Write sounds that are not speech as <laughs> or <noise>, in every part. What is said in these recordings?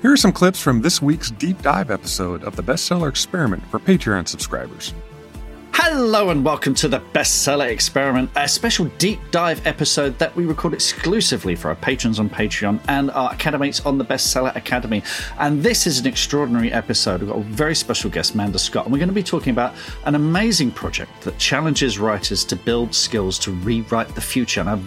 Here are some clips from this week's deep dive episode of the Bestseller Experiment for Patreon subscribers. Hello and welcome to the Bestseller Experiment, a special deep dive episode that we record exclusively for our patrons on Patreon and our academics on the Bestseller Academy. And this is an extraordinary episode. We've got a very special guest, Manda Scott, and we're going to be talking about an amazing project that challenges writers to build skills to rewrite the future. Now,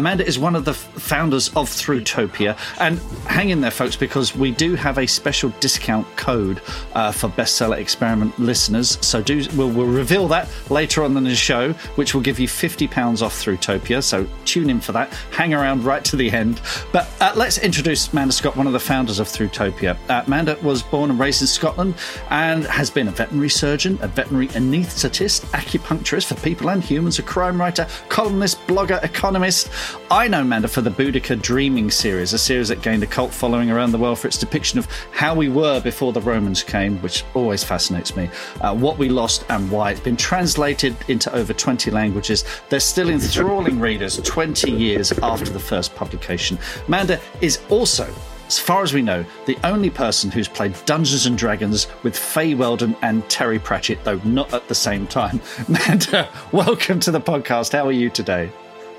Manda is one of the founders of Thrutopia, and hang in there, folks, because we do have a special discount code uh, for Bestseller Experiment listeners. So do we'll, we'll reveal that later on in the show, which will give you £50 off Thrutopia. So tune in for that. Hang around right to the end. But uh, let's introduce Manda Scott, one of the founders of Thrutopia. Uh, Manda was born and raised in Scotland and has been a veterinary surgeon, a veterinary anaesthetist, acupuncturist for people and humans, a crime writer, columnist, blogger, economist. I know Manda for the Boudica Dreaming series, a series that gained a cult following around the world for its depiction of how we were before the Romans came, which always fascinates me. Uh, what we lost and why. It's been translated into over 20 languages. They're still enthralling readers 20 years after the first publication. Manda is also as far as we know, the only person who's played Dungeons and Dragons with Fay Weldon and Terry Pratchett, though not at the same time. <laughs> Manda, welcome to the podcast. How are you today?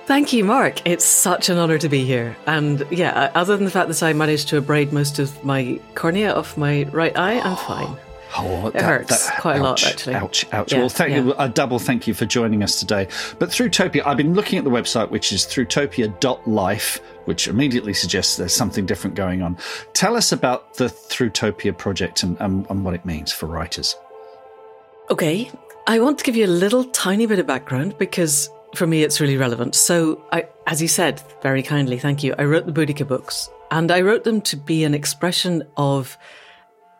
Thank you, Mark. It's such an honour to be here. And yeah, uh, other than the fact that I managed to abrade most of my cornea off my right eye, I'm ah, fine. Oh, it hurts quite ouch, a lot, actually. Ouch, ouch. Yeah, well, thank yeah. you. A double thank you for joining us today. But Thrutopia, I've been looking at the website, which is thrutopia.life, which immediately suggests there's something different going on. Tell us about the Thrutopia project and, and, and what it means for writers. Okay, I want to give you a little tiny bit of background because for me it's really relevant. So, I, as you said very kindly, thank you. I wrote the Boudica books, and I wrote them to be an expression of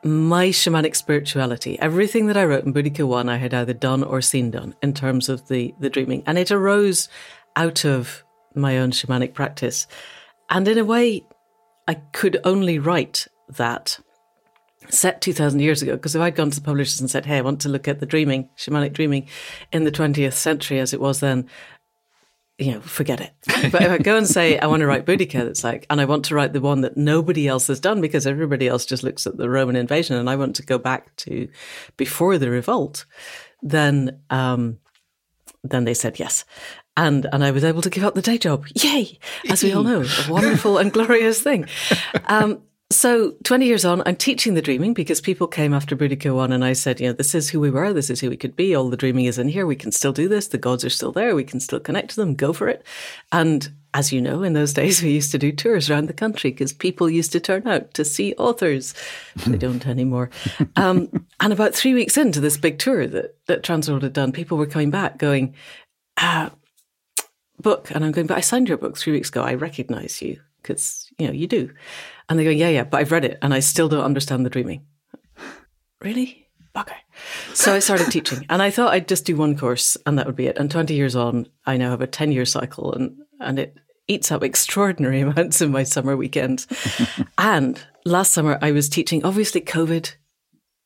my shamanic spirituality. Everything that I wrote in Boudica 1, I had either done or seen done in terms of the, the dreaming. And it arose out of my own shamanic practice. And in a way, I could only write that set 2000 years ago. Because if I'd gone to the publishers and said, hey, I want to look at the dreaming, shamanic dreaming in the 20th century as it was then, you know, forget it. <laughs> But if I go and say, I want to write Boudica, it's like, and I want to write the one that nobody else has done because everybody else just looks at the Roman invasion and I want to go back to before the revolt, then, um, then they said yes. And, and I was able to give up the day job. Yay! As we all know, a wonderful and glorious thing. <laughs> Um, so 20 years on, I'm teaching the dreaming because people came after Boudica 1 and I said, you know, this is who we were. This is who we could be. All the dreaming is in here. We can still do this. The gods are still there. We can still connect to them. Go for it. And as you know, in those <laughs> days, we used to do tours around the country because people used to turn out to see authors. they don't anymore. Um, <laughs> and about three weeks into this big tour that, that Transworld had done, people were coming back going, uh, book. And I'm going, but I signed your book three weeks ago. I recognize you because, you know, you do. And they go, yeah, yeah, but I've read it and I still don't understand the dreaming. Really? Okay. So I started <laughs> teaching and I thought I'd just do one course and that would be it. And 20 years on, I now have a 10 year cycle and, and it eats up extraordinary <laughs> amounts of my summer weekends. <laughs> and last summer I was teaching, obviously COVID,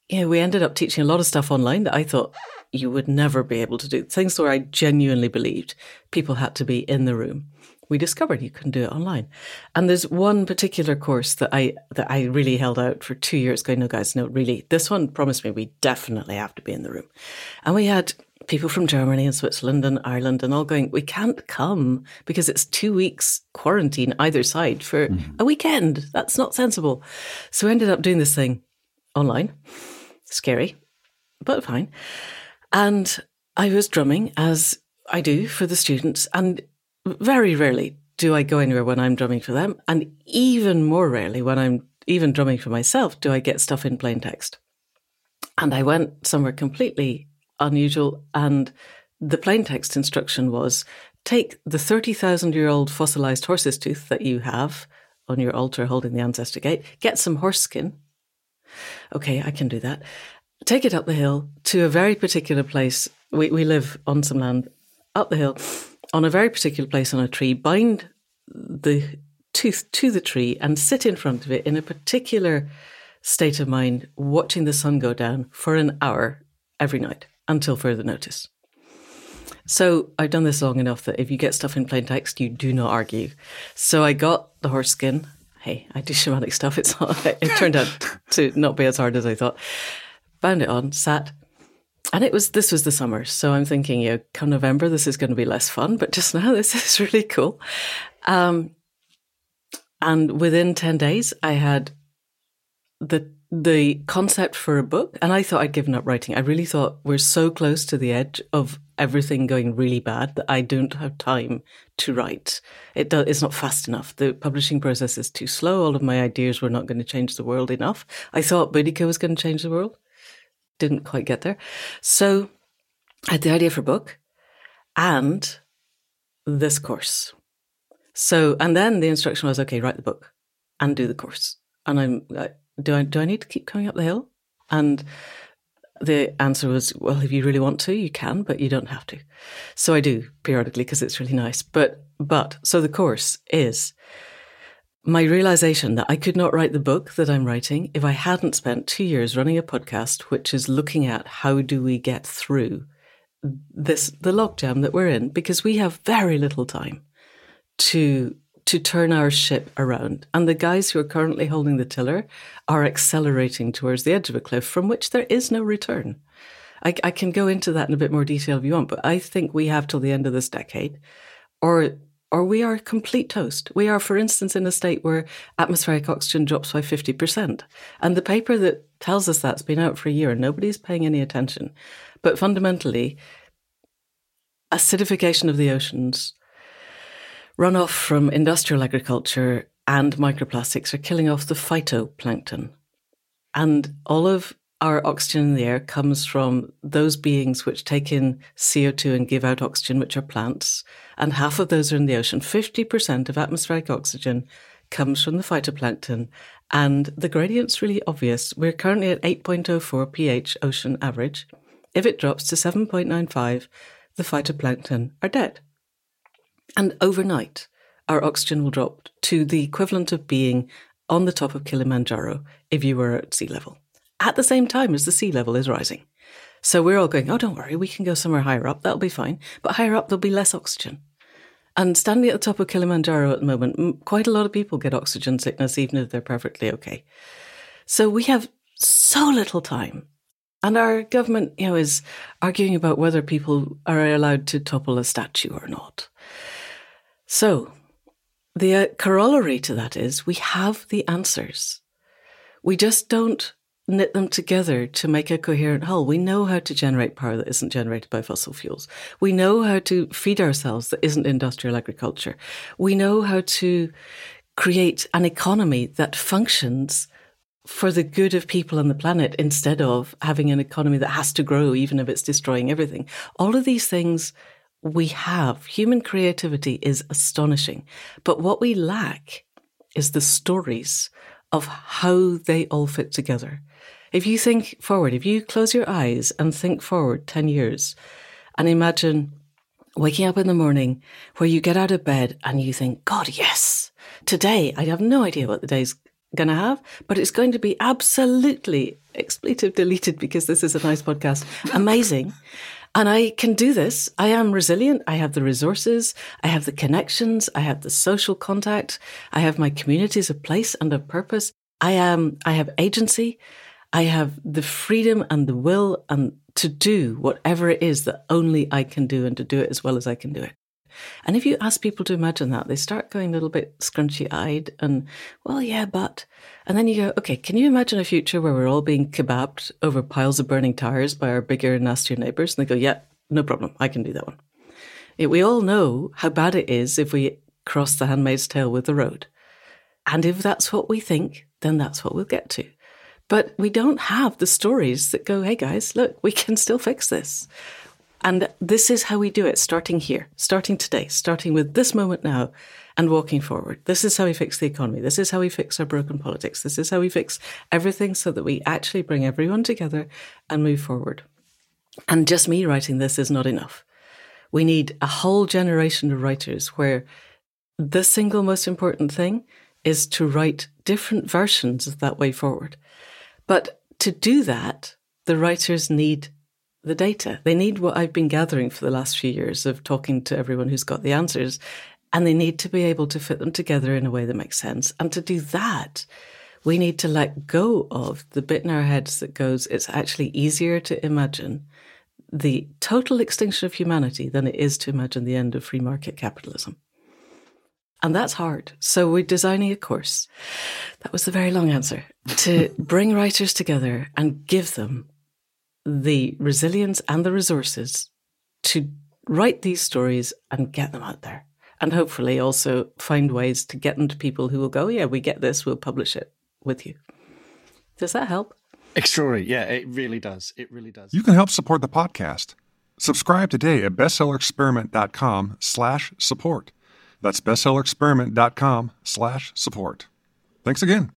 you know, we ended up teaching a lot of stuff online that I thought you would never be able to do. Things where I genuinely believed people had to be in the room we discovered you can do it online. And there's one particular course that I that I really held out for two years, going, no guys, no, really, this one promised me we definitely have to be in the room. And we had people from Germany and Switzerland and Ireland and all going, we can't come because it's two weeks quarantine either side for mm. a weekend. That's not sensible. So we ended up doing this thing online. Scary, but fine. And I was drumming as I do for the students. And very rarely do I go anywhere when I'm drumming for them. And even more rarely when I'm even drumming for myself do I get stuff in plain text. And I went somewhere completely unusual. And the plain text instruction was take the 30,000 year old fossilized horse's tooth that you have on your altar holding the ancestor gate, get some horse skin. Okay, I can do that. Take it up the hill to a very particular place. We, we live on some land up the hill on a very particular place on a tree, bind the tooth to the tree and sit in front of it in a particular state of mind, watching the sun go down for an hour every night until further notice. So I've done this long enough that if you get stuff in plain text, you do not argue. So I got the horse skin, hey, I do shamanic stuff. It's <laughs> it turned out to not be as hard as I thought. Bound it on, sat, and it was this was the summer, so I'm thinking, yeah, come November, this is going to be less fun. But just now, <laughs> this is really cool. Um, and within ten days, I had the the concept for a book, and I thought I'd given up writing. I really thought we're so close to the edge of everything going really bad that I don't have time to write. It do, it's not fast enough. The publishing process is too slow. All of my ideas were not going to change the world enough. I thought Boudica was going to change the world. Didn't quite get there. So I had the idea for a book and this course. So, and then the instruction was, okay, write the book and do the course. And I'm, do I, do I need to keep coming up the hill? And the answer was, well, if you really want to, you can, but you don't have to. So I do periodically because it's really nice. But, but, so the course is my realization that I could not write the book that I'm writing if I hadn't spent two years running a podcast, which is looking at how do we get through this, the logjam that we're in, because we have very little time to to turn our ship around. And the guys who are currently holding the tiller are accelerating towards the edge of a cliff from which there is no return. I, I, can go into that in a bit more detail if you want, but I think we have till the end of this decade, or or we are complete toast. We are, for instance, in a state where atmospheric oxygen drops by 50%. And the paper that tells us that's been out for a year and nobody's paying any attention. But fundamentally, acidification of the oceans, Runoff from industrial agriculture and microplastics are killing off the phytoplankton. And all of our oxygen in the air comes from those beings which take in CO2 and give out oxygen, which are plants. And half of those are in the ocean. 50% of atmospheric oxygen comes from the phytoplankton. And the gradient's really obvious. We're currently at 8.04 pH ocean average. If it drops to 7.95, the phytoplankton are dead. And overnight, our oxygen will drop to the equivalent of being on the top of Kilimanjaro if you were at sea level, at the same time as the sea level is rising. So we're all going, oh, don't worry, we can go somewhere higher up, that'll be fine. But higher up, there'll be less oxygen. And standing at the top of Kilimanjaro at the moment, quite a lot of people get oxygen sickness, even if they're perfectly okay. So we have so little time. And our government, you know, is arguing about whether people are allowed to topple a statue or not. So, the uh, corollary to that is we have the answers. We just don't knit them together to make a coherent whole. We know how to generate power that isn't generated by fossil fuels. We know how to feed ourselves that isn't industrial agriculture. We know how to create an economy that functions for the good of people on the planet instead of having an economy that has to grow even if it's destroying everything. All of these things we have. Human creativity is astonishing. But what we lack is the stories of how they all fit together. If you think forward, if you close your eyes and think forward 10 years and imagine waking up in the morning where you get out of bed and you think, God, yes, today I have no idea what the day's going to have, but it's going to be absolutely expletive deleted because this is a nice podcast. Amazing. And I can do this. I am resilient. I have the resources. I have the connections. I have the social contact. I have my communities of place and of purpose. I am, I have agency. I have the freedom and the will and to do whatever it is that only I can do and to do it as well as I can do it. And if you ask people to imagine that, they start going a little bit scrunchy eyed and, well, yeah, but. And then you go, okay, can you imagine a future where we're all being kebabbed over piles of burning tires by our bigger nastier neighbors? And they go, yeah, no problem. I can do that one. We all know how bad it is if we cross the handmaid's tale with the road. And if that's what we think, then that's what we'll get to. But we don't have the stories that go, hey guys, look, we can still fix this. And this is how we do it, starting here, starting today, starting with this moment now and walking forward. This is how we fix the economy. This is how we fix our broken politics. This is how we fix everything so that we actually bring everyone together and move forward. And just me writing this is not enough. We need a whole generation of writers where the single most important thing is to write different versions of that way forward. But to do that, the writers need the data. They need what I've been gathering for the last few years of talking to everyone who's got the answers. And they need to be able to fit them together in a way that makes sense. And to do that, we need to let go of the bit in our heads that goes, it's actually easier to imagine the total extinction of humanity than it is to imagine the end of free market capitalism. And that's hard. So we're designing a course. That was the very long answer to <laughs> bring writers together and give them the resilience and the resources to write these stories and get them out there. And hopefully also find ways to get them to people who will go, yeah, we get this, we'll publish it with you. Does that help? Extraordinary. Yeah, it really does. It really does. You can help support the podcast. Subscribe today at bestsellerexperiment.com slash support. That's bestsellerexperiment.com slash support. Thanks again.